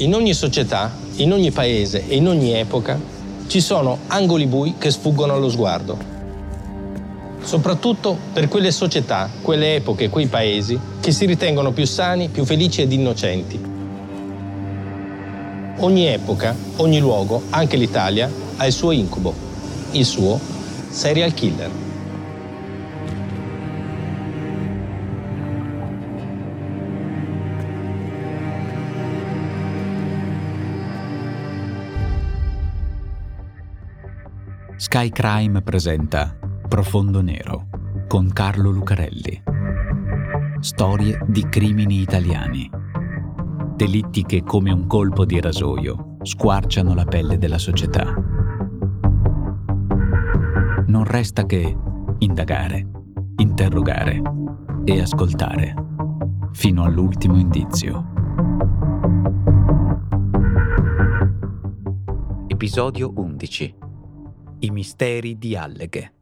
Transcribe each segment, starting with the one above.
In ogni società, in ogni paese e in ogni epoca ci sono angoli bui che sfuggono allo sguardo. Soprattutto per quelle società, quelle epoche, e quei paesi che si ritengono più sani, più felici ed innocenti. Ogni epoca, ogni luogo, anche l'Italia, ha il suo incubo, il suo serial killer. Sky Crime presenta Profondo Nero con Carlo Lucarelli. Storie di crimini italiani. Delitti che come un colpo di rasoio squarciano la pelle della società. Non resta che indagare, interrogare e ascoltare fino all'ultimo indizio. Episodio 11 i misteri di Alleghe.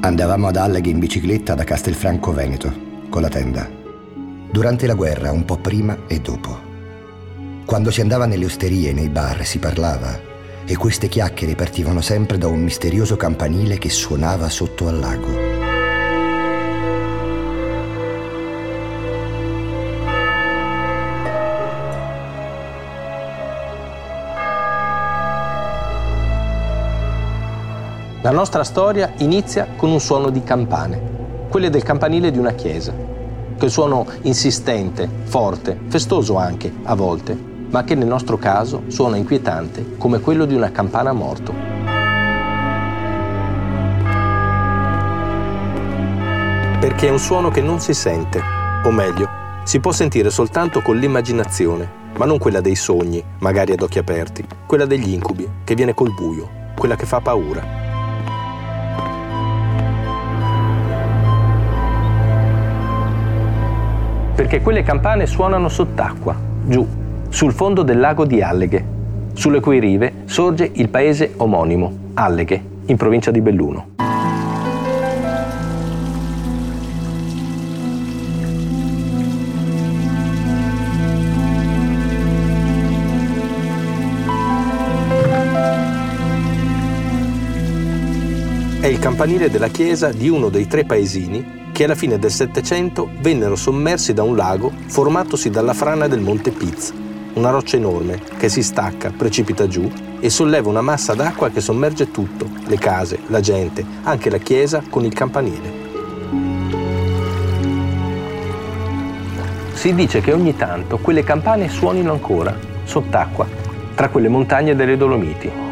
Andavamo ad Alleghe in bicicletta da Castelfranco Veneto, con la tenda durante la guerra, un po' prima e dopo. Quando si andava nelle osterie e nei bar si parlava e queste chiacchiere partivano sempre da un misterioso campanile che suonava sotto al lago. La nostra storia inizia con un suono di campane, quelle del campanile di una chiesa quel suono insistente, forte, festoso anche a volte, ma che nel nostro caso suona inquietante come quello di una campana a morto. Perché è un suono che non si sente, o meglio, si può sentire soltanto con l'immaginazione, ma non quella dei sogni, magari ad occhi aperti, quella degli incubi, che viene col buio, quella che fa paura. Perché quelle campane suonano sott'acqua, giù, sul fondo del lago di Alleghe, sulle cui rive sorge il paese omonimo, Alleghe, in provincia di Belluno. Campanile della chiesa di uno dei tre paesini che alla fine del Settecento vennero sommersi da un lago formatosi dalla frana del Monte Piz, una roccia enorme che si stacca, precipita giù e solleva una massa d'acqua che sommerge tutto, le case, la gente, anche la chiesa con il campanile. Si dice che ogni tanto quelle campane suonino ancora, sott'acqua, tra quelle montagne delle Dolomiti.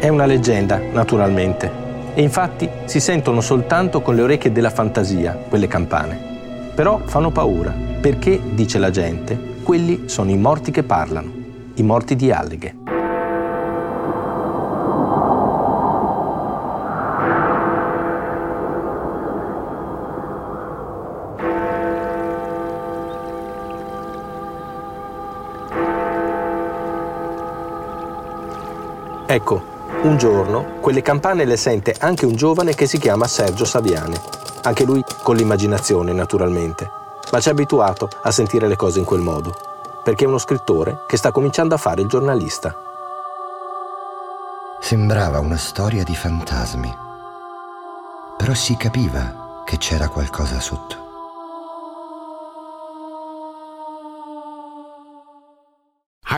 È una leggenda, naturalmente, e infatti si sentono soltanto con le orecchie della fantasia quelle campane. Però fanno paura, perché, dice la gente, quelli sono i morti che parlano, i morti di alleghe. Ecco, un giorno quelle campane le sente anche un giovane che si chiama Sergio Saviane, anche lui con l'immaginazione naturalmente, ma ci ha abituato a sentire le cose in quel modo, perché è uno scrittore che sta cominciando a fare il giornalista. Sembrava una storia di fantasmi, però si capiva che c'era qualcosa sotto.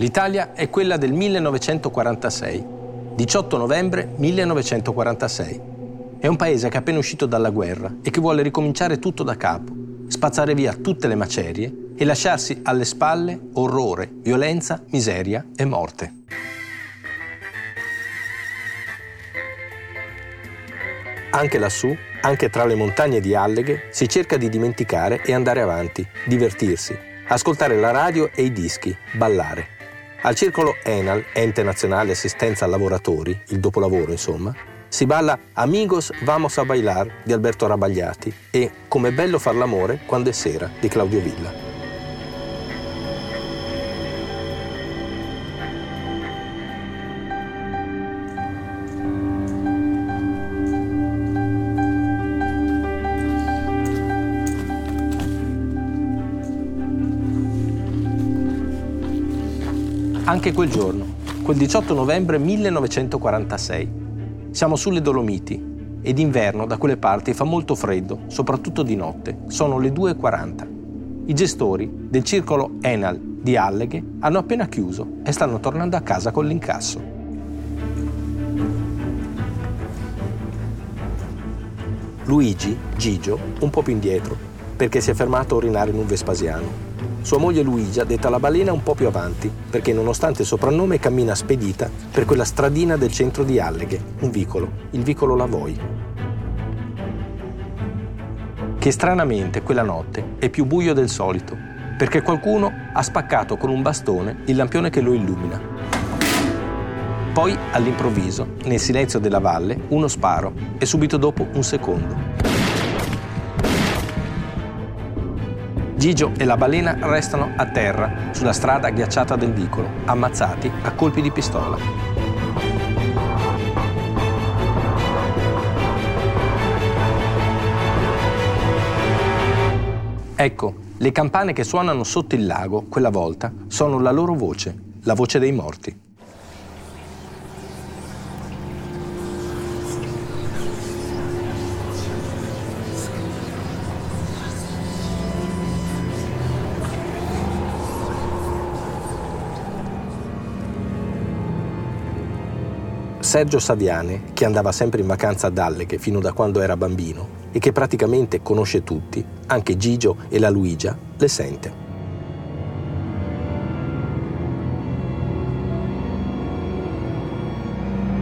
L'Italia è quella del 1946, 18 novembre 1946. È un paese che è appena uscito dalla guerra e che vuole ricominciare tutto da capo, spazzare via tutte le macerie e lasciarsi alle spalle orrore, violenza, miseria e morte. Anche lassù, anche tra le montagne di Alleghe, si cerca di dimenticare e andare avanti, divertirsi, ascoltare la radio e i dischi, ballare. Al circolo Enal, Ente Nazionale Assistenza a Lavoratori, il dopolavoro insomma, si balla Amigos Vamos a Bailar di Alberto Rabagliati e Com'è bello far l'amore quando è sera di Claudio Villa. Anche quel giorno, quel 18 novembre 1946. Siamo sulle Dolomiti e d'inverno da quelle parti fa molto freddo, soprattutto di notte. Sono le 2.40. I gestori del circolo Enal di Alleghe hanno appena chiuso e stanno tornando a casa con l'incasso. Luigi, Gigio, un po' più indietro, perché si è fermato a urinare in un Vespasiano sua moglie Luigia, detta la balena, un po' più avanti, perché nonostante il soprannome cammina spedita per quella stradina del centro di Alleghe, un vicolo, il vicolo Lavoi. Che stranamente quella notte è più buio del solito, perché qualcuno ha spaccato con un bastone il lampione che lo illumina. Poi, all'improvviso, nel silenzio della valle, uno sparo e subito dopo un secondo. Gigio e la balena restano a terra sulla strada ghiacciata del vicolo, ammazzati a colpi di pistola. Ecco, le campane che suonano sotto il lago, quella volta, sono la loro voce, la voce dei morti. Sergio Saviane, che andava sempre in vacanza ad Alleghe fino da quando era bambino e che praticamente conosce tutti, anche Gigio e la Luigia, le sente.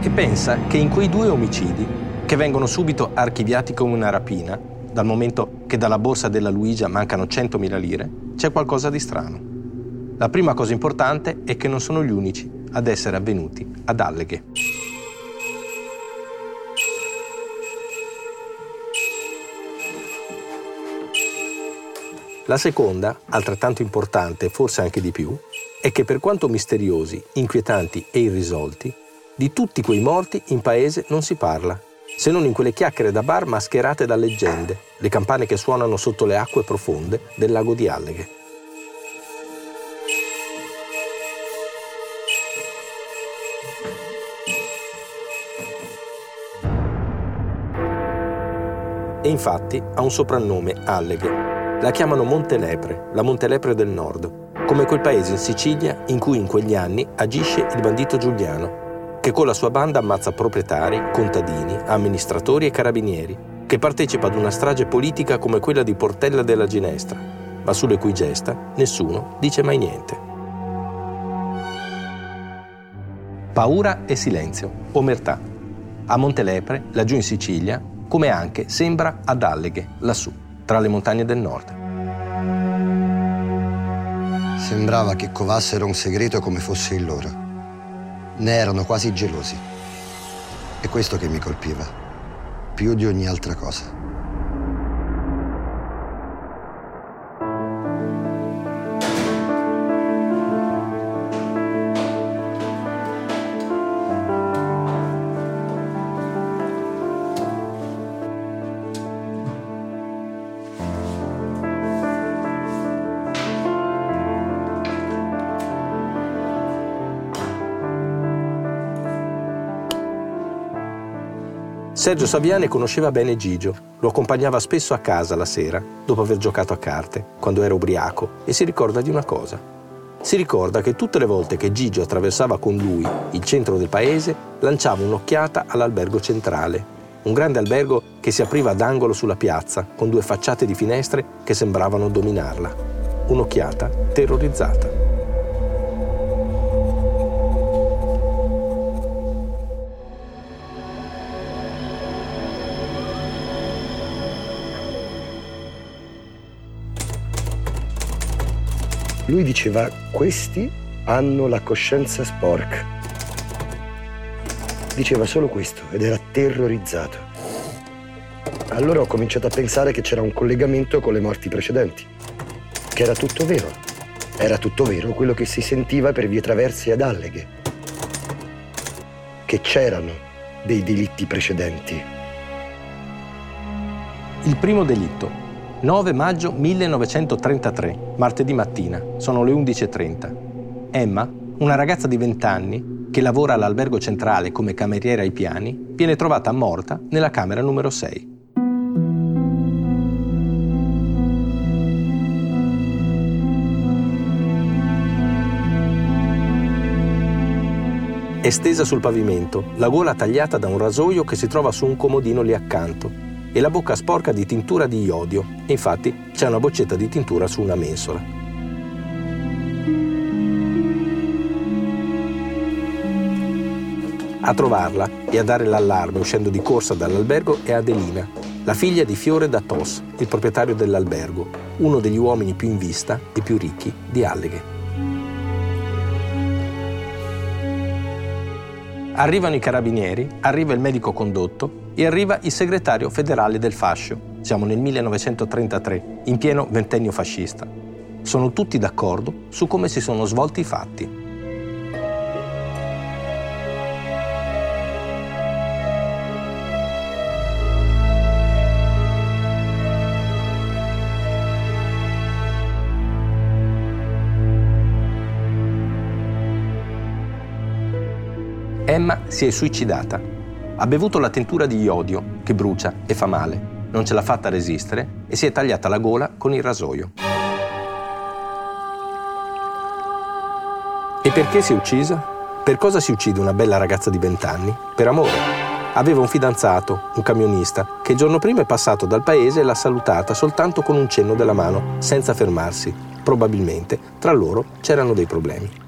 E pensa che in quei due omicidi, che vengono subito archiviati come una rapina, dal momento che dalla borsa della Luigia mancano 100.000 lire, c'è qualcosa di strano. La prima cosa importante è che non sono gli unici ad essere avvenuti ad Alleghe. La seconda, altrettanto importante, forse anche di più, è che per quanto misteriosi, inquietanti e irrisolti, di tutti quei morti in paese non si parla, se non in quelle chiacchiere da bar mascherate da leggende, le campane che suonano sotto le acque profonde del lago di Alleghe. E infatti ha un soprannome Alleghe, la chiamano Montelepre, la Montelepre del Nord, come quel paese in Sicilia in cui in quegli anni agisce il bandito Giuliano, che con la sua banda ammazza proprietari, contadini, amministratori e carabinieri, che partecipa ad una strage politica come quella di Portella della Ginestra, ma sulle cui gesta nessuno dice mai niente. Paura e silenzio, omertà. A Montelepre, laggiù in Sicilia, come anche sembra ad Alleghe, lassù tra le montagne del nord. Sembrava che covassero un segreto come fosse il loro. Ne erano quasi gelosi. È questo che mi colpiva, più di ogni altra cosa. Sergio Saviane conosceva bene Gigio, lo accompagnava spesso a casa la sera, dopo aver giocato a carte, quando era ubriaco, e si ricorda di una cosa. Si ricorda che tutte le volte che Gigio attraversava con lui il centro del paese, lanciava un'occhiata all'albergo centrale, un grande albergo che si apriva ad angolo sulla piazza, con due facciate di finestre che sembravano dominarla. Un'occhiata terrorizzata. Lui diceva, questi hanno la coscienza sporca. Diceva solo questo ed era terrorizzato. Allora ho cominciato a pensare che c'era un collegamento con le morti precedenti, che era tutto vero. Era tutto vero quello che si sentiva per vie traverse ad Alleghe, che c'erano dei delitti precedenti. Il primo delitto, 9 maggio 1933, martedì mattina, sono le 11.30. Emma, una ragazza di 20 anni che lavora all'albergo centrale come cameriera ai piani, viene trovata morta nella camera numero 6. È stesa sul pavimento, la gola tagliata da un rasoio che si trova su un comodino lì accanto e la bocca sporca di tintura di iodio. Infatti c'è una boccetta di tintura su una mensola. A trovarla e a dare l'allarme uscendo di corsa dall'albergo è Adelina, la figlia di Fiore da Tos, il proprietario dell'albergo, uno degli uomini più in vista e più ricchi di Alleghe. Arrivano i carabinieri, arriva il medico condotto e arriva il segretario federale del fascio. Siamo nel 1933, in pieno ventennio fascista. Sono tutti d'accordo su come si sono svolti i fatti. Emma si è suicidata. Ha bevuto la tintura di iodio, che brucia e fa male. Non ce l'ha fatta resistere e si è tagliata la gola con il rasoio. E perché si è uccisa? Per cosa si uccide una bella ragazza di 20 anni? Per amore. Aveva un fidanzato, un camionista, che il giorno prima è passato dal paese e l'ha salutata soltanto con un cenno della mano, senza fermarsi. Probabilmente tra loro c'erano dei problemi.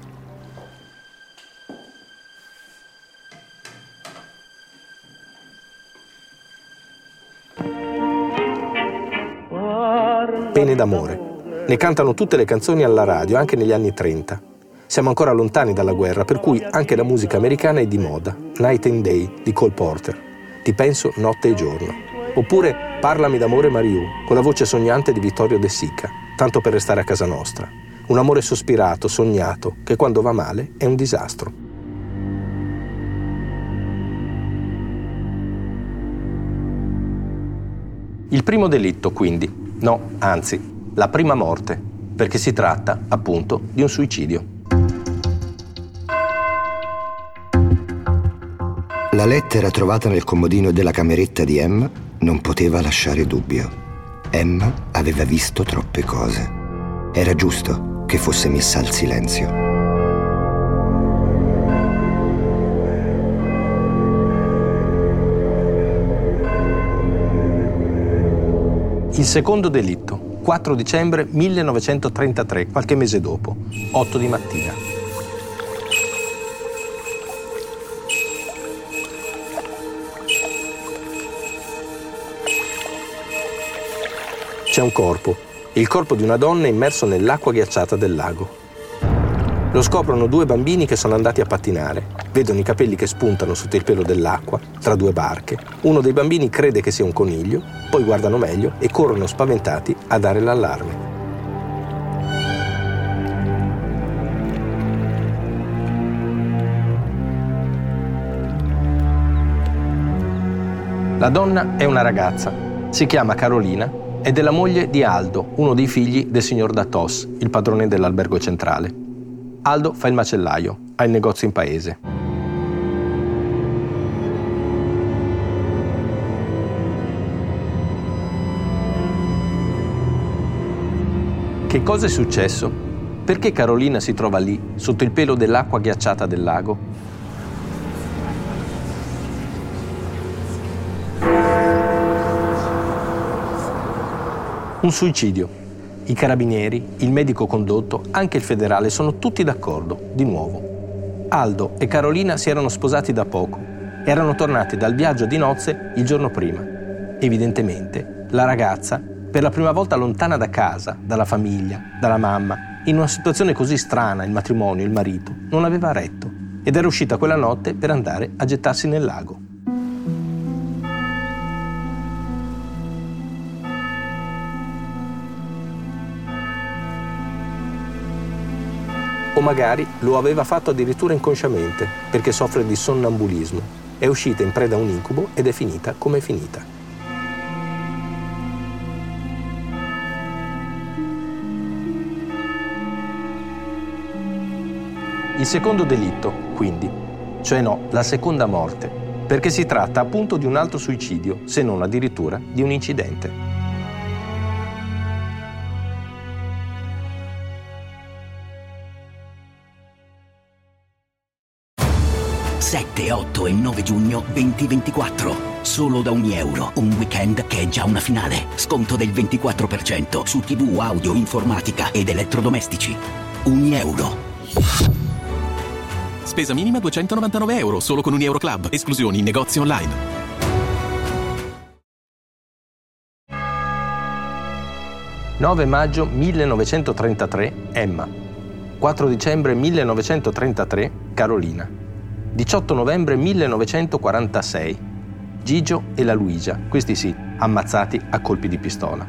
Pene d'amore. Ne cantano tutte le canzoni alla radio, anche negli anni 30. Siamo ancora lontani dalla guerra, per cui anche la musica americana è di moda. Night and Day di Cole Porter. Ti penso notte e giorno. Oppure Parlami d'amore Mariù, con la voce sognante di Vittorio De Sica, tanto per restare a casa nostra. Un amore sospirato, sognato, che quando va male è un disastro. Il primo delitto, quindi, No, anzi, la prima morte, perché si tratta, appunto, di un suicidio. La lettera trovata nel comodino della cameretta di Emma non poteva lasciare dubbio. Emma aveva visto troppe cose. Era giusto che fosse messa al silenzio. Il secondo delitto, 4 dicembre 1933, qualche mese dopo, 8 di mattina. C'è un corpo, il corpo di una donna immerso nell'acqua ghiacciata del lago. Lo scoprono due bambini che sono andati a pattinare. Vedono i capelli che spuntano sotto il pelo dell'acqua, tra due barche. Uno dei bambini crede che sia un coniglio, poi guardano meglio e corrono spaventati a dare l'allarme. La donna è una ragazza, si chiama Carolina ed è la moglie di Aldo, uno dei figli del signor Datos, il padrone dell'albergo centrale. Aldo fa il macellaio, ha il negozio in paese. Che cosa è successo? Perché Carolina si trova lì, sotto il pelo dell'acqua ghiacciata del lago? Un suicidio. I carabinieri, il medico condotto, anche il federale sono tutti d'accordo, di nuovo. Aldo e Carolina si erano sposati da poco. Erano tornati dal viaggio di nozze il giorno prima. Evidentemente, la ragazza per la prima volta lontana da casa, dalla famiglia, dalla mamma, in una situazione così strana, il matrimonio, il marito, non aveva retto ed era uscita quella notte per andare a gettarsi nel lago. O magari lo aveva fatto addirittura inconsciamente, perché soffre di sonnambulismo. È uscita in preda a un incubo ed è finita come è finita. Il secondo delitto, quindi, cioè no, la seconda morte, perché si tratta appunto di un altro suicidio, se non addirittura di un incidente. Sette, 8 e 9 giugno 2024. Solo da ogni euro. Un weekend che è già una finale. Sconto del 24% su TV, audio, informatica ed elettrodomestici. Ogni euro. Spesa minima 299 euro, solo con un Euro Club. Esclusioni in negozi online. «9 maggio 1933, Emma. 4 dicembre 1933, Carolina. 18 novembre 1946, Gigio e la Luigia, questi sì, ammazzati a colpi di pistola.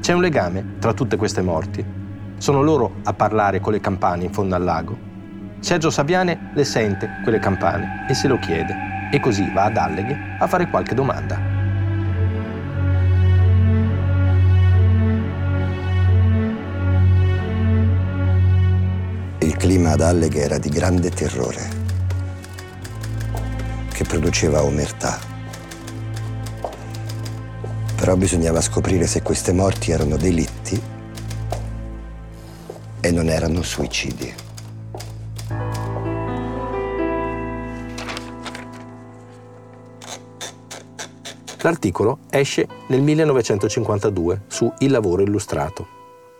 C'è un legame tra tutte queste morti. Sono loro a parlare con le campane in fondo al lago Sergio Saviane le sente quelle campane e se lo chiede e così va ad Alleghe a fare qualche domanda. Il clima ad Alleghe era di grande terrore, che produceva omertà. Però bisognava scoprire se queste morti erano delitti e non erano suicidi. L'articolo esce nel 1952 su Il lavoro illustrato.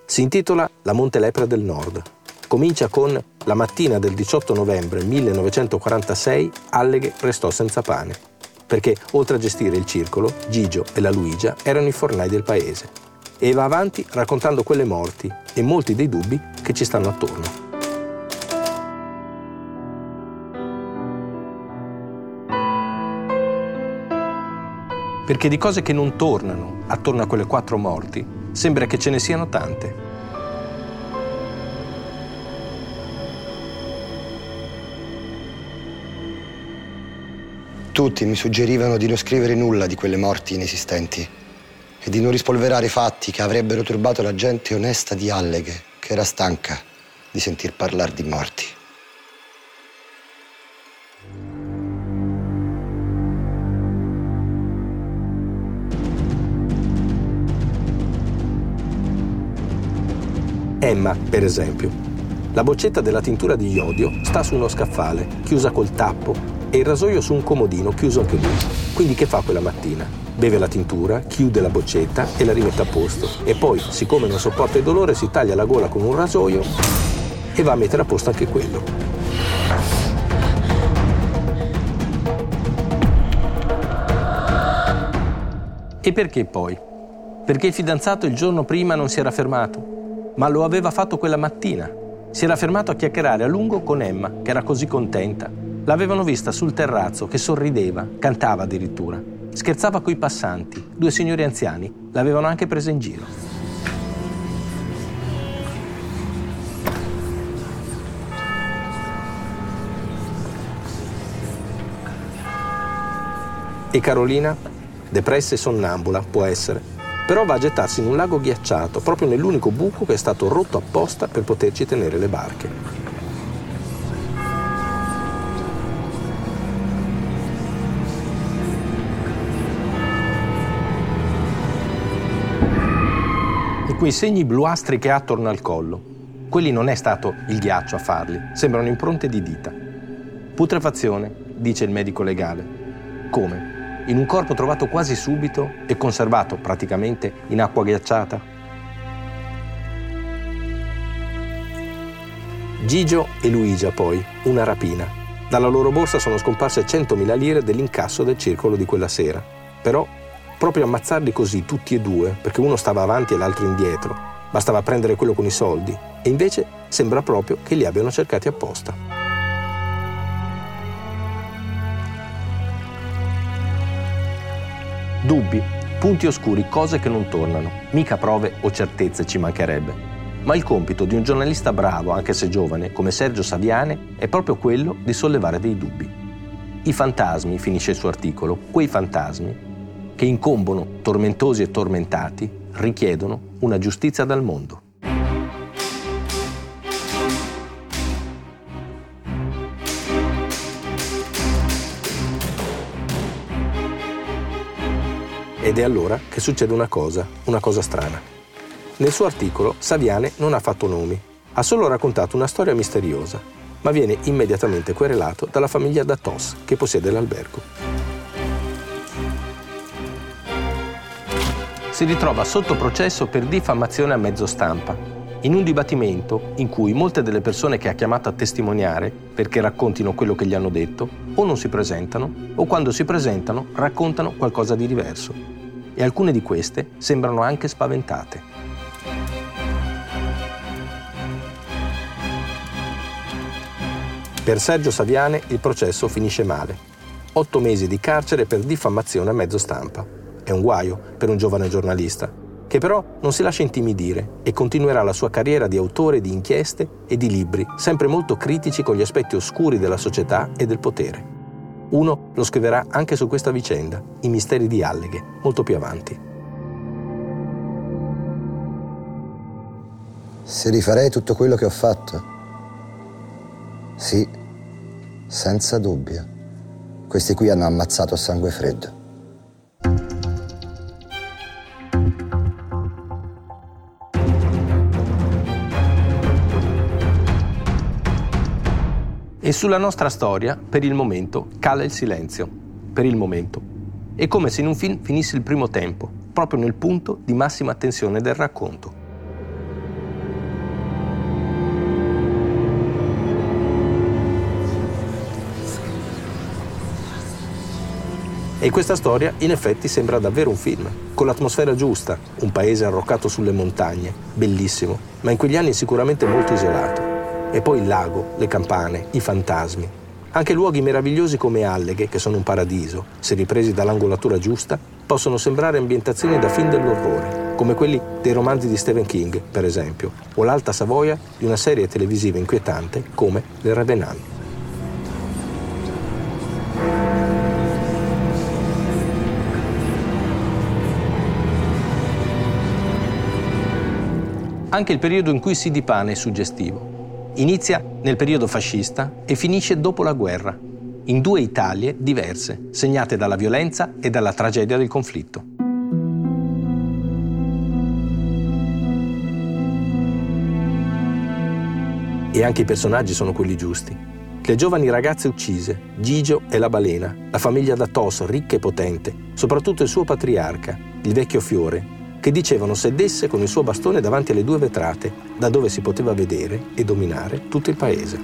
Si intitola La Montelepra del Nord. Comincia con La mattina del 18 novembre 1946 Alleghe restò senza pane, perché oltre a gestire il circolo, Gigio e la Luigia erano i fornai del paese. E va avanti raccontando quelle morti e molti dei dubbi che ci stanno attorno. perché di cose che non tornano attorno a quelle quattro morti sembra che ce ne siano tante. Tutti mi suggerivano di non scrivere nulla di quelle morti inesistenti e di non rispolverare fatti che avrebbero turbato la gente onesta di Alleghe, che era stanca di sentir parlare di morti. Emma, per esempio. La boccetta della tintura di iodio sta su uno scaffale, chiusa col tappo, e il rasoio su un comodino, chiuso anche lui. Quindi che fa quella mattina? Beve la tintura, chiude la boccetta e la rimette a posto. E poi, siccome non sopporta il dolore, si taglia la gola con un rasoio e va a mettere a posto anche quello. E perché poi? Perché il fidanzato il giorno prima non si era fermato ma lo aveva fatto quella mattina. Si era fermato a chiacchierare a lungo con Emma, che era così contenta. L'avevano vista sul terrazzo che sorrideva, cantava addirittura. Scherzava coi passanti. Due signori anziani l'avevano anche presa in giro. E Carolina? Depressa e sonnambula, può essere però va a gettarsi in un lago ghiacciato, proprio nell'unico buco che è stato rotto apposta per poterci tenere le barche. Quei segni bluastri che ha attorno al collo. Quelli non è stato il ghiaccio a farli, sembrano impronte di dita. Putrefazione, dice il medico legale. Come? In un corpo trovato quasi subito e conservato praticamente in acqua ghiacciata? Gigio e Luigia poi, una rapina. Dalla loro borsa sono scomparse 100.000 lire dell'incasso del circolo di quella sera. Però, proprio ammazzarli così tutti e due, perché uno stava avanti e l'altro indietro, bastava prendere quello con i soldi, e invece sembra proprio che li abbiano cercati apposta. Dubbi, punti oscuri, cose che non tornano. Mica prove o certezze ci mancherebbe. Ma il compito di un giornalista bravo, anche se giovane, come Sergio Saviane, è proprio quello di sollevare dei dubbi. I fantasmi, finisce il suo articolo, quei fantasmi, che incombono tormentosi e tormentati, richiedono una giustizia dal mondo. Ed è allora che succede una cosa, una cosa strana. Nel suo articolo Saviane non ha fatto nomi, ha solo raccontato una storia misteriosa, ma viene immediatamente querelato dalla famiglia Datos che possiede l'albergo. Si ritrova sotto processo per diffamazione a mezzo stampa, in un dibattimento in cui molte delle persone che ha chiamato a testimoniare perché raccontino quello che gli hanno detto o non si presentano o quando si presentano raccontano qualcosa di diverso e alcune di queste sembrano anche spaventate. Per Sergio Saviane il processo finisce male. Otto mesi di carcere per diffamazione a mezzo stampa. È un guaio per un giovane giornalista, che però non si lascia intimidire e continuerà la sua carriera di autore di inchieste e di libri, sempre molto critici con gli aspetti oscuri della società e del potere. Uno lo scriverà anche su questa vicenda, I misteri di Alleghe, molto più avanti. Se rifarei tutto quello che ho fatto? Sì, senza dubbio. Questi qui hanno ammazzato a sangue freddo. E sulla nostra storia, per il momento, cala il silenzio. Per il momento. È come se in un film finisse il primo tempo, proprio nel punto di massima tensione del racconto. E questa storia in effetti sembra davvero un film, con l'atmosfera giusta, un paese arroccato sulle montagne, bellissimo, ma in quegli anni sicuramente molto isolato. E poi il lago, le campane, i fantasmi. Anche luoghi meravigliosi come Alleghe, che sono un paradiso, se ripresi dall'angolatura giusta, possono sembrare ambientazioni da film dell'orrore, come quelli dei romanzi di Stephen King, per esempio, o l'Alta Savoia di una serie televisiva inquietante come Le Revenant. Anche il periodo in cui si dipane è suggestivo. Inizia nel periodo fascista e finisce dopo la guerra, in due Italie diverse, segnate dalla violenza e dalla tragedia del conflitto. E anche i personaggi sono quelli giusti. Le giovani ragazze uccise, Gigio e la balena, la famiglia da Tos, ricca e potente, soprattutto il suo patriarca, il vecchio Fiore, che dicevano sedesse con il suo bastone davanti alle due vetrate, da dove si poteva vedere e dominare tutto il paese.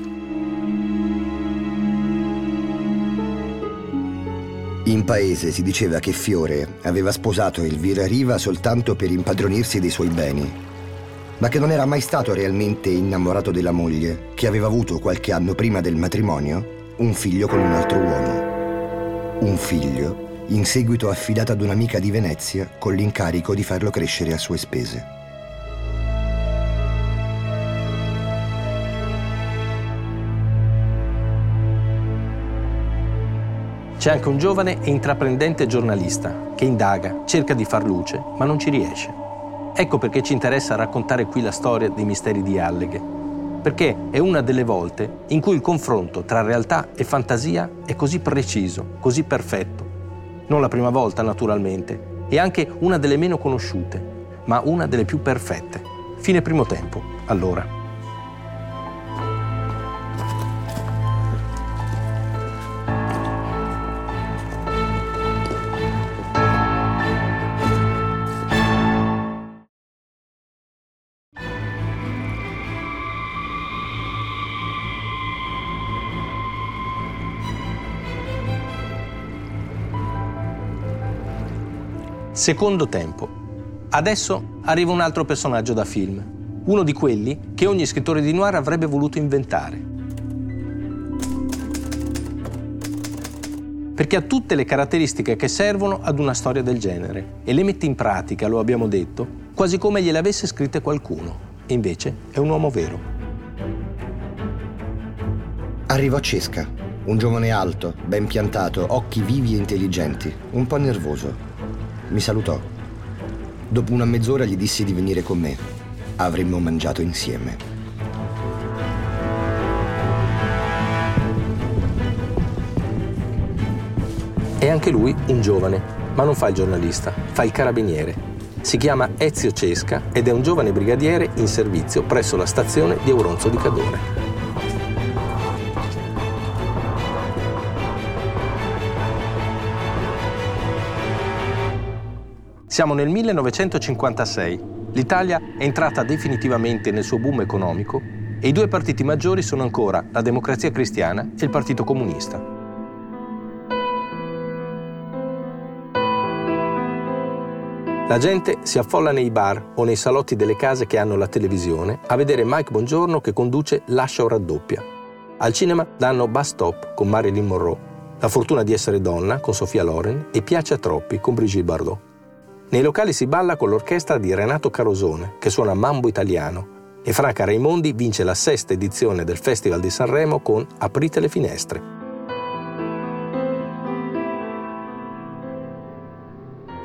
In paese si diceva che Fiore aveva sposato Elvira Riva soltanto per impadronirsi dei suoi beni, ma che non era mai stato realmente innamorato della moglie, che aveva avuto qualche anno prima del matrimonio un figlio con un altro uomo. Un figlio in seguito affidata ad un'amica di Venezia con l'incarico di farlo crescere a sue spese. C'è anche un giovane e intraprendente giornalista che indaga, cerca di far luce, ma non ci riesce. Ecco perché ci interessa raccontare qui la storia dei misteri di Alleghe, perché è una delle volte in cui il confronto tra realtà e fantasia è così preciso, così perfetto, non la prima volta naturalmente, e anche una delle meno conosciute, ma una delle più perfette. Fine primo tempo, allora. Secondo tempo. Adesso arriva un altro personaggio da film, uno di quelli che ogni scrittore di noir avrebbe voluto inventare. Perché ha tutte le caratteristiche che servono ad una storia del genere e le mette in pratica, lo abbiamo detto, quasi come gliele avesse scritte qualcuno. E invece è un uomo vero. Arrivò Cesca, un giovane alto, ben piantato, occhi vivi e intelligenti, un po' nervoso. Mi salutò. Dopo una mezz'ora gli dissi di venire con me. Avremmo mangiato insieme. È anche lui un giovane, ma non fa il giornalista, fa il carabiniere. Si chiama Ezio Cesca ed è un giovane brigadiere in servizio presso la stazione di Auronzo di Cadore. Siamo nel 1956. L'Italia è entrata definitivamente nel suo boom economico e i due partiti maggiori sono ancora la Democrazia Cristiana e il Partito Comunista. La gente si affolla nei bar o nei salotti delle case che hanno la televisione a vedere Mike Bongiorno che conduce Lascia o raddoppia. Al cinema danno Bus Stop con Marilyn Monroe, La fortuna di essere donna con Sofia Loren e Piace a troppi con Brigitte Bardot. Nei locali si balla con l'orchestra di Renato Carosone, che suona mambo italiano, e Franca Raimondi vince la sesta edizione del Festival di Sanremo con Aprite le finestre.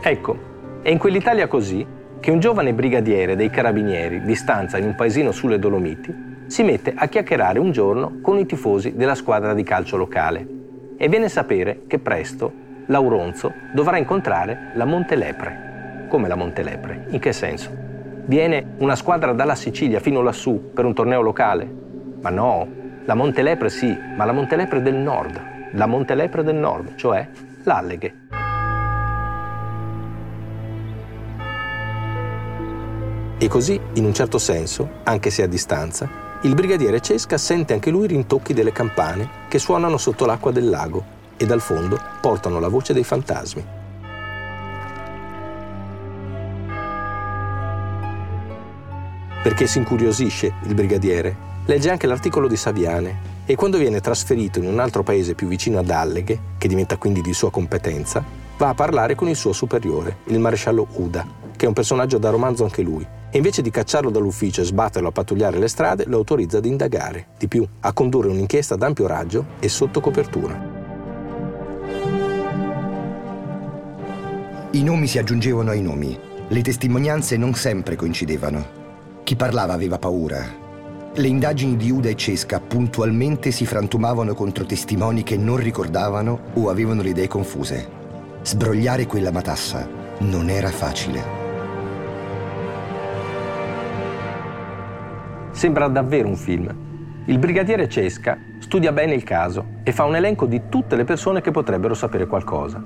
Ecco, è in quell'Italia così che un giovane brigadiere dei carabinieri di stanza in un paesino sulle Dolomiti si mette a chiacchierare un giorno con i tifosi della squadra di calcio locale e viene a sapere che presto Lauronzo dovrà incontrare la Montelepre. Come la Montelepre? In che senso? Viene una squadra dalla Sicilia fino lassù per un torneo locale? Ma no, la Montelepre sì, ma la Montelepre del nord, la Montelepre del nord, cioè l'Alleghe. E così, in un certo senso, anche se a distanza, il brigadiere Cesca sente anche lui i rintocchi delle campane che suonano sotto l'acqua del lago e dal fondo portano la voce dei fantasmi. Perché si incuriosisce il brigadiere. Legge anche l'articolo di Saviane e quando viene trasferito in un altro paese più vicino ad Alleghe, che diventa quindi di sua competenza, va a parlare con il suo superiore, il maresciallo Uda, che è un personaggio da romanzo anche lui. E invece di cacciarlo dall'ufficio e sbatterlo a pattugliare le strade, lo autorizza ad indagare, di più, a condurre un'inchiesta ad ampio raggio e sotto copertura. I nomi si aggiungevano ai nomi, le testimonianze non sempre coincidevano. Chi parlava aveva paura. Le indagini di Uda e Cesca puntualmente si frantumavano contro testimoni che non ricordavano o avevano le idee confuse. Sbrogliare quella matassa non era facile. Sembra davvero un film. Il brigadiere Cesca studia bene il caso e fa un elenco di tutte le persone che potrebbero sapere qualcosa.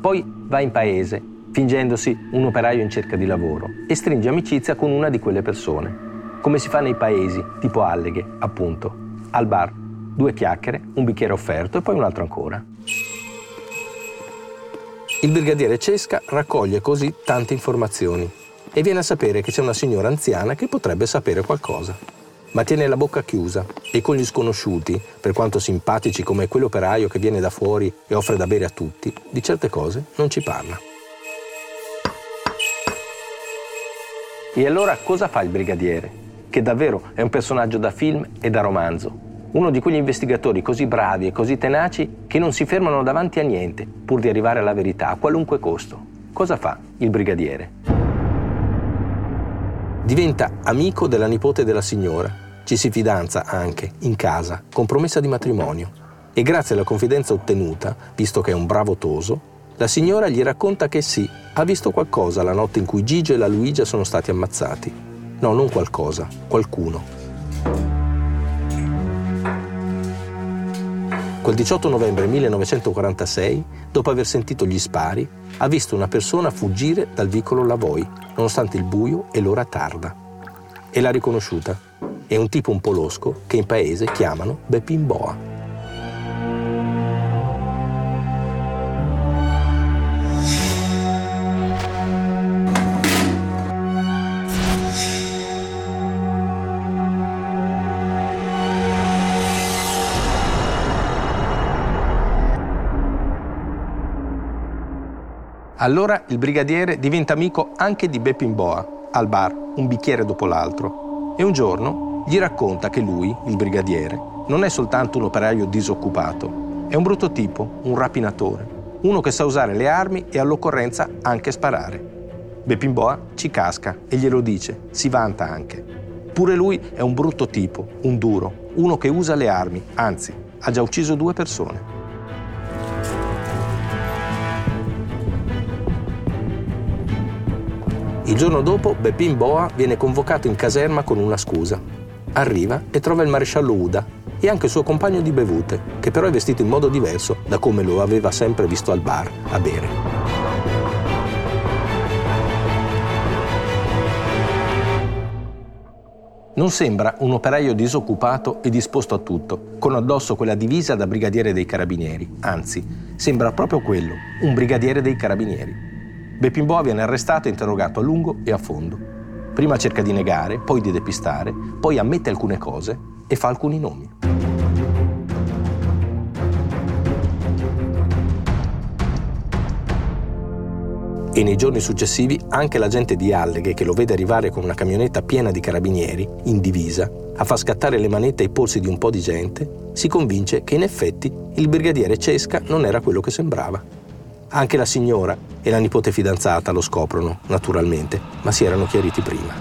Poi va in paese fingendosi un operaio in cerca di lavoro e stringe amicizia con una di quelle persone, come si fa nei paesi, tipo Alleghe, appunto, al bar, due chiacchiere, un bicchiere offerto e poi un altro ancora. Il brigadiere Cesca raccoglie così tante informazioni e viene a sapere che c'è una signora anziana che potrebbe sapere qualcosa. Ma tiene la bocca chiusa e con gli sconosciuti, per quanto simpatici come quell'operaio che viene da fuori e offre da bere a tutti, di certe cose non ci parla. E allora cosa fa il brigadiere? Che davvero è un personaggio da film e da romanzo. Uno di quegli investigatori così bravi e così tenaci che non si fermano davanti a niente pur di arrivare alla verità a qualunque costo. Cosa fa il brigadiere? Diventa amico della nipote della signora. Ci si fidanza anche, in casa, con promessa di matrimonio. E grazie alla confidenza ottenuta, visto che è un bravo toso, La signora gli racconta che sì, ha visto qualcosa la notte in cui Gigio e la Luigia sono stati ammazzati. No, non qualcosa, qualcuno. Quel 18 novembre 1946, dopo aver sentito gli spari, ha visto una persona fuggire dal vicolo Lavoi, nonostante il buio e l'ora tarda. E l'ha riconosciuta. È un tipo un po' losco che in paese chiamano Beppin Boa. Allora il brigadiere diventa amico anche di Beppin Boa, al bar, un bicchiere dopo l'altro. E un giorno gli racconta che lui, il brigadiere, non è soltanto un operaio disoccupato, è un brutto tipo, un rapinatore, uno che sa usare le armi e all'occorrenza anche sparare. Beppin Boa ci casca e glielo dice, si vanta anche. Pure lui è un brutto tipo, un duro, uno che usa le armi, anzi, ha già ucciso due persone. Il giorno dopo Beppin Boa viene convocato in caserma con una scusa. Arriva e trova il maresciallo Uda e anche il suo compagno di bevute, che però è vestito in modo diverso da come lo aveva sempre visto al bar a bere. Non sembra un operaio disoccupato e disposto a tutto, con addosso quella divisa da brigadiere dei carabinieri. Anzi, sembra proprio quello, un brigadiere dei carabinieri. Beppimboa viene arrestato e interrogato a lungo e a fondo. Prima cerca di negare, poi di depistare, poi ammette alcune cose e fa alcuni nomi. E nei giorni successivi anche l'agente di Alleghe, che lo vede arrivare con una camionetta piena di carabinieri, in divisa, a far scattare le manette ai polsi di un po' di gente, si convince che in effetti il brigadiere Cesca non era quello che sembrava. Anche la signora e la nipote fidanzata lo scoprono, naturalmente, ma si erano chiariti prima.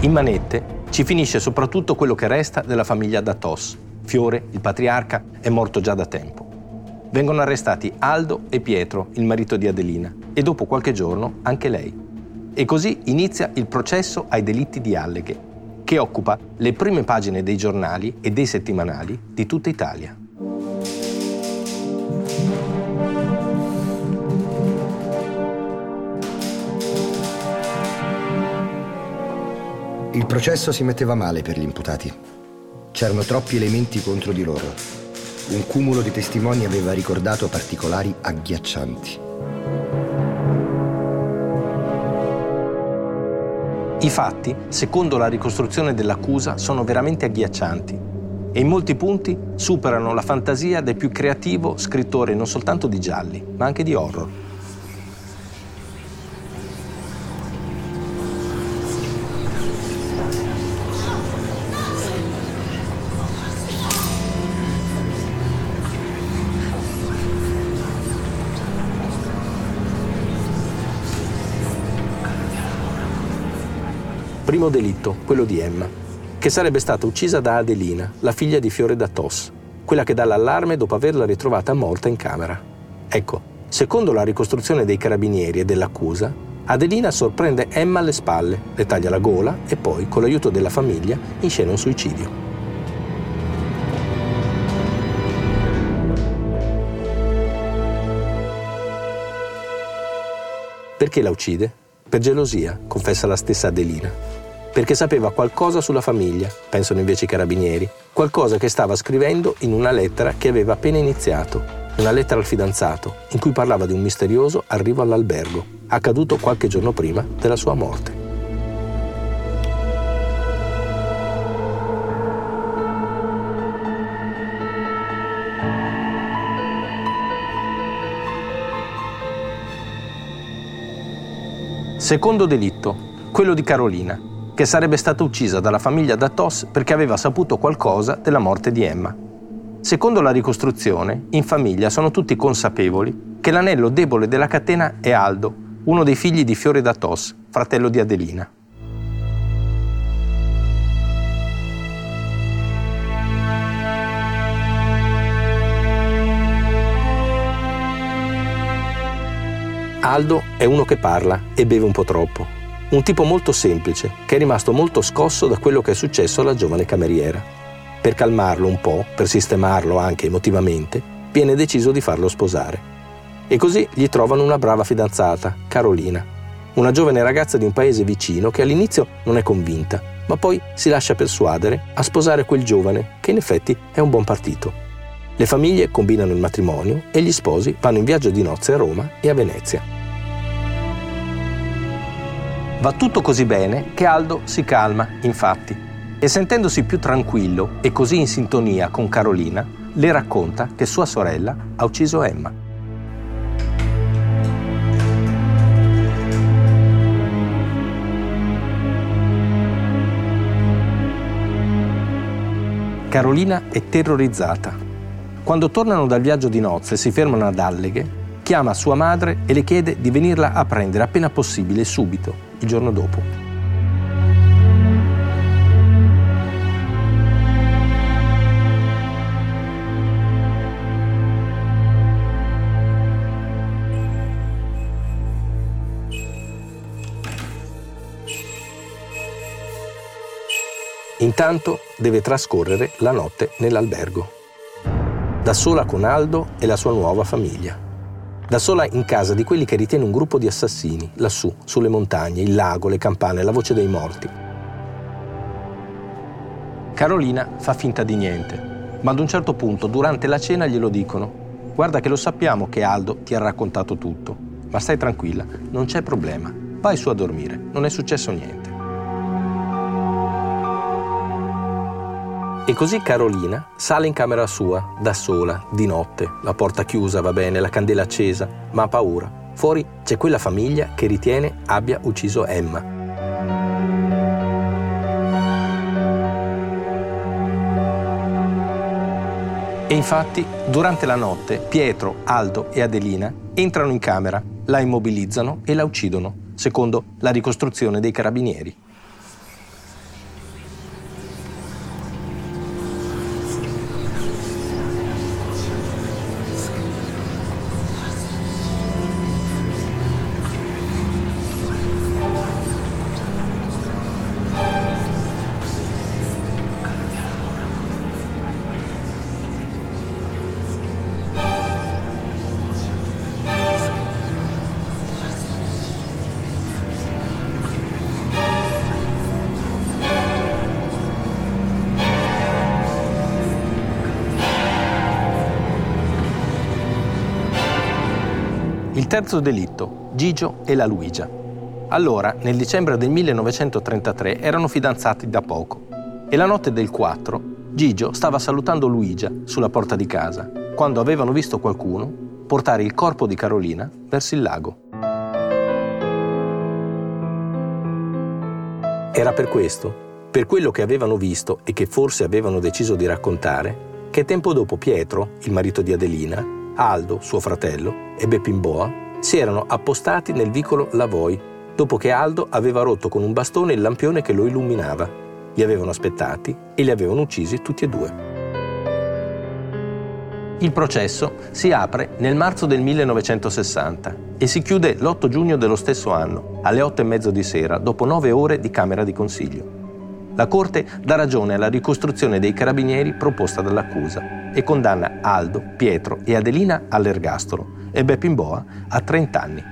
In manette ci finisce soprattutto quello che resta della famiglia Datos. Fiore, il patriarca, è morto già da tempo. Vengono arrestati Aldo e Pietro, il marito di Adelina, e dopo qualche giorno anche lei. E così inizia il processo ai delitti di Alleghe, che occupa le prime pagine dei giornali e dei settimanali di tutta Italia. Il processo si metteva male per gli imputati. C'erano troppi elementi contro di loro. Un cumulo di testimoni aveva ricordato particolari agghiaccianti. I fatti, secondo la ricostruzione dell'accusa, sono veramente agghiaccianti e in molti punti superano la fantasia del più creativo scrittore non soltanto di gialli, ma anche di horror. Primo delitto, quello di Emma, che sarebbe stata uccisa da Adelina, la figlia di Fiore da Tos, quella che dà l'allarme dopo averla ritrovata morta in camera. Ecco, secondo la ricostruzione dei carabinieri e dell'accusa, Adelina sorprende Emma alle spalle, le taglia la gola e poi, con l'aiuto della famiglia, inscena un suicidio. Perché la uccide? Per gelosia, confessa la stessa Adelina perché sapeva qualcosa sulla famiglia, pensano invece i carabinieri, qualcosa che stava scrivendo in una lettera che aveva appena iniziato, una lettera al fidanzato, in cui parlava di un misterioso arrivo all'albergo, accaduto qualche giorno prima della sua morte. Secondo delitto, quello di Carolina, che sarebbe stata uccisa dalla famiglia Datos perché aveva saputo qualcosa della morte di Emma. Secondo la ricostruzione, in famiglia sono tutti consapevoli che l'anello debole della catena è Aldo, uno dei figli di Fiore Datos, fratello di Adelina. Aldo è uno che parla e beve un po' troppo. Un tipo molto semplice, che è rimasto molto scosso da quello che è successo alla giovane cameriera. Per calmarlo un po', per sistemarlo anche emotivamente, viene deciso di farlo sposare. E così gli trovano una brava fidanzata, Carolina, una giovane ragazza di un paese vicino che all'inizio non è convinta, ma poi si lascia persuadere a sposare quel giovane che in effetti è un buon partito. Le famiglie combinano il matrimonio e gli sposi vanno in viaggio di nozze a Roma e a Venezia. Va tutto così bene che Aldo si calma, infatti, e sentendosi più tranquillo e così in sintonia con Carolina, le racconta che sua sorella ha ucciso Emma. Carolina è terrorizzata quando tornano dal viaggio di nozze e si fermano ad Alleghe, chiama sua madre e le chiede di venirla a prendere appena possibile, subito, il giorno dopo. Intanto deve trascorrere la notte nell'albergo da sola con Aldo e la sua nuova famiglia. Da sola in casa di quelli che ritiene un gruppo di assassini, lassù, sulle montagne, il lago, le campane, la voce dei morti. Carolina fa finta di niente, ma ad un certo punto, durante la cena, glielo dicono. Guarda che lo sappiamo che Aldo ti ha raccontato tutto, ma stai tranquilla, non c'è problema. Vai su a dormire, non è successo niente. E così Carolina sale in camera sua, da sola, di notte, la porta chiusa, va bene, la candela accesa, ma ha paura. Fuori c'è quella famiglia che ritiene abbia ucciso Emma. E infatti, durante la notte, Pietro, Aldo e Adelina entrano in camera, la immobilizzano e la uccidono, secondo la ricostruzione dei carabinieri. Terzo delitto, Gigio e la Luigia. Allora, nel dicembre del 1933, erano fidanzati da poco e la notte del 4 Gigio stava salutando Luigia sulla porta di casa quando avevano visto qualcuno portare il corpo di Carolina verso il lago. Era per questo, per quello che avevano visto e che forse avevano deciso di raccontare, che tempo dopo Pietro, il marito di Adelina, Aldo, suo fratello, e Beppimboa si erano appostati nel vicolo Lavoi, dopo che Aldo aveva rotto con un bastone il lampione che lo illuminava. Li avevano aspettati e li avevano uccisi tutti e due. Il processo si apre nel marzo del 1960 e si chiude l'8 giugno dello stesso anno, alle 8 e mezzo di sera, dopo nove ore di Camera di Consiglio. La Corte dà ragione alla ricostruzione dei carabinieri proposta dall'accusa e condanna Aldo, Pietro e Adelina all'ergastolo e Beppimboa a 30 anni.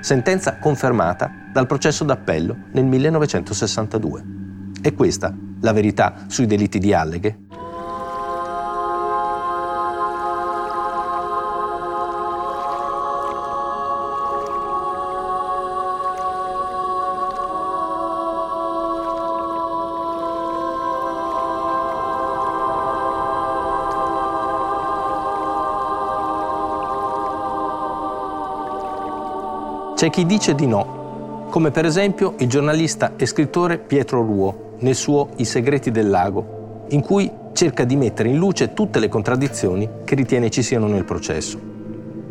Sentenza confermata dal processo d'appello nel 1962. È questa la verità sui delitti di Alleghe? C'è chi dice di no, come per esempio il giornalista e scrittore Pietro Ruo nel suo I segreti del lago, in cui cerca di mettere in luce tutte le contraddizioni che ritiene ci siano nel processo.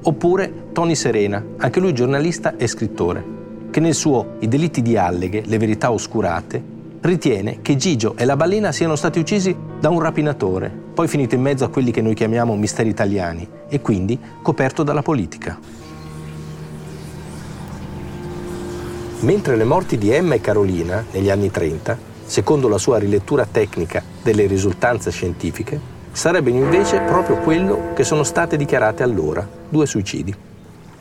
Oppure Tony Serena, anche lui giornalista e scrittore, che nel suo I delitti di Alleghe, le verità oscurate, ritiene che Gigio e la balena siano stati uccisi da un rapinatore, poi finito in mezzo a quelli che noi chiamiamo misteri italiani e quindi coperto dalla politica. Mentre le morti di Emma e Carolina, negli anni 30, secondo la sua rilettura tecnica delle risultanze scientifiche, sarebbero invece proprio quello che sono state dichiarate allora, due suicidi.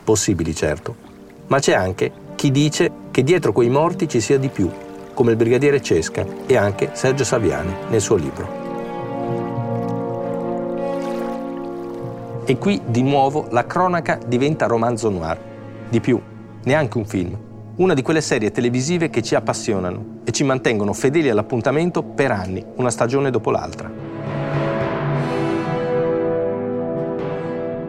Possibili, certo, ma c'è anche chi dice che dietro quei morti ci sia di più, come il brigadiere Cesca e anche Sergio Saviani nel suo libro. E qui di nuovo la cronaca diventa romanzo noir. Di più, neanche un film. Una di quelle serie televisive che ci appassionano e ci mantengono fedeli all'appuntamento per anni, una stagione dopo l'altra.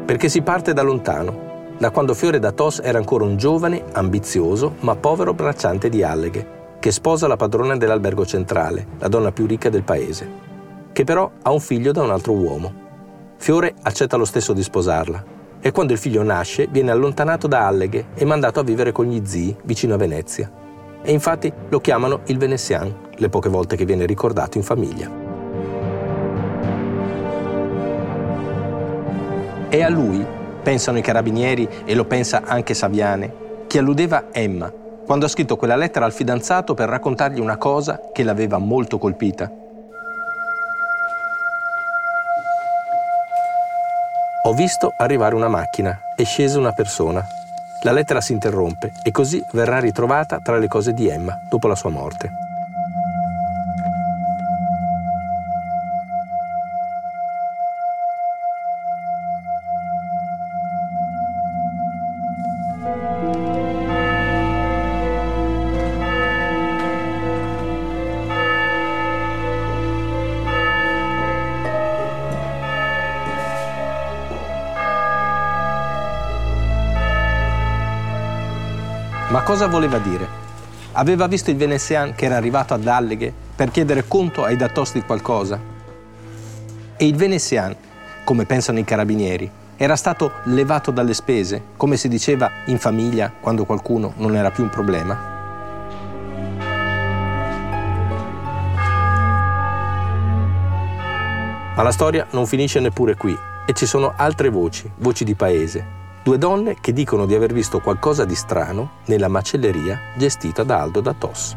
Perché si parte da lontano, da quando Fiore da Tos era ancora un giovane, ambizioso, ma povero bracciante di Alleghe, che sposa la padrona dell'albergo centrale, la donna più ricca del paese, che però ha un figlio da un altro uomo. Fiore accetta lo stesso di sposarla e quando il figlio nasce viene allontanato da Alleghe e mandato a vivere con gli zii vicino a Venezia. E infatti lo chiamano il Venezian, le poche volte che viene ricordato in famiglia. E a lui pensano i carabinieri e lo pensa anche Saviane, che alludeva Emma quando ha scritto quella lettera al fidanzato per raccontargli una cosa che l'aveva molto colpita. Ho visto arrivare una macchina e scesa una persona. La lettera si interrompe e così verrà ritrovata tra le cose di Emma dopo la sua morte. Cosa voleva dire? Aveva visto il venezian che era arrivato ad Alleghe per chiedere conto ai datos di qualcosa? E il venezian, come pensano i carabinieri, era stato levato dalle spese, come si diceva in famiglia quando qualcuno non era più un problema? Ma la storia non finisce neppure qui e ci sono altre voci, voci di paese, Due donne che dicono di aver visto qualcosa di strano nella macelleria gestita da Aldo da Tos.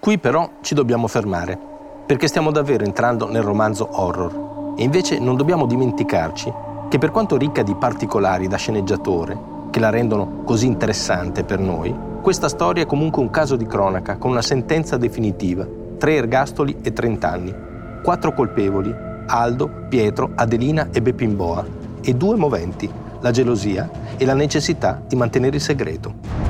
Qui però ci dobbiamo fermare, perché stiamo davvero entrando nel romanzo horror. E invece non dobbiamo dimenticarci che per quanto ricca di particolari da sceneggiatore, che la rendono così interessante per noi, questa storia è comunque un caso di cronaca con una sentenza definitiva, tre ergastoli e 30 anni, quattro colpevoli, Aldo, Pietro, Adelina e Beppimboa, e due moventi, la gelosia e la necessità di mantenere il segreto.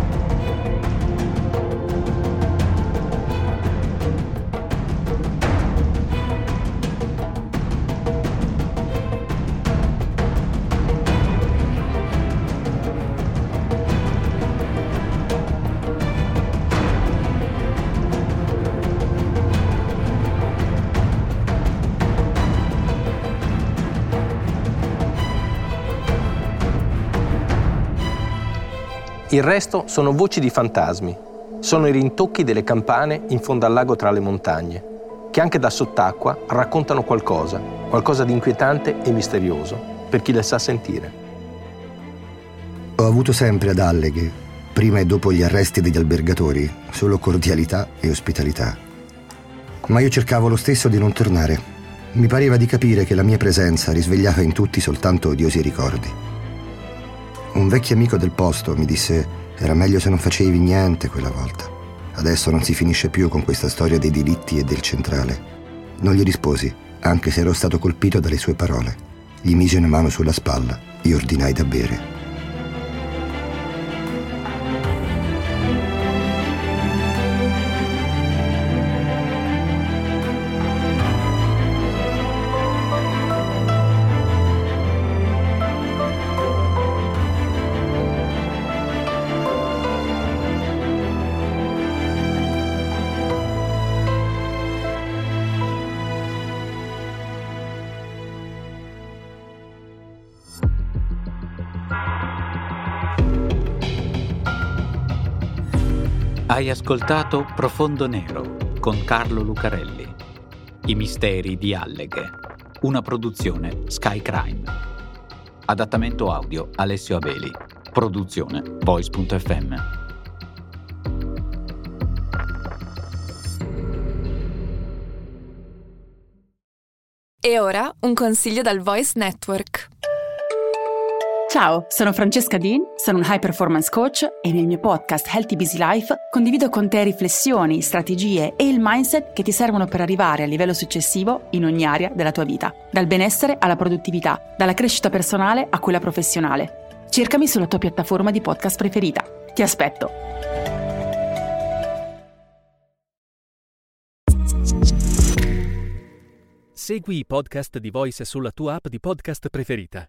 Il resto sono voci di fantasmi, sono i rintocchi delle campane in fondo al lago tra le montagne, che anche da sott'acqua raccontano qualcosa, qualcosa di inquietante e misterioso, per chi le sa sentire. Ho avuto sempre ad Alleghe, prima e dopo gli arresti degli albergatori, solo cordialità e ospitalità. Ma io cercavo lo stesso di non tornare. Mi pareva di capire che la mia presenza risvegliava in tutti soltanto odiosi ricordi. Un vecchio amico del posto mi disse era meglio se non facevi niente quella volta. Adesso non si finisce più con questa storia dei diritti e del centrale. Non gli risposi, anche se ero stato colpito dalle sue parole. Gli misi una mano sulla spalla e ordinai da bere. Hai ascoltato Profondo Nero con Carlo Lucarelli. I misteri di Alleghe. Una produzione Sky Crime. Adattamento audio Alessio Abeli. Produzione Voice.fm. E ora un consiglio dal Voice Network. Ciao, sono Francesca Dean, sono un high performance coach e nel mio podcast Healthy Busy Life condivido con te riflessioni, strategie e il mindset che ti servono per arrivare al livello successivo in ogni area della tua vita, dal benessere alla produttività, dalla crescita personale a quella professionale. Cercami sulla tua piattaforma di podcast preferita. Ti aspetto. Segui i podcast di Voice sulla tua app di podcast preferita.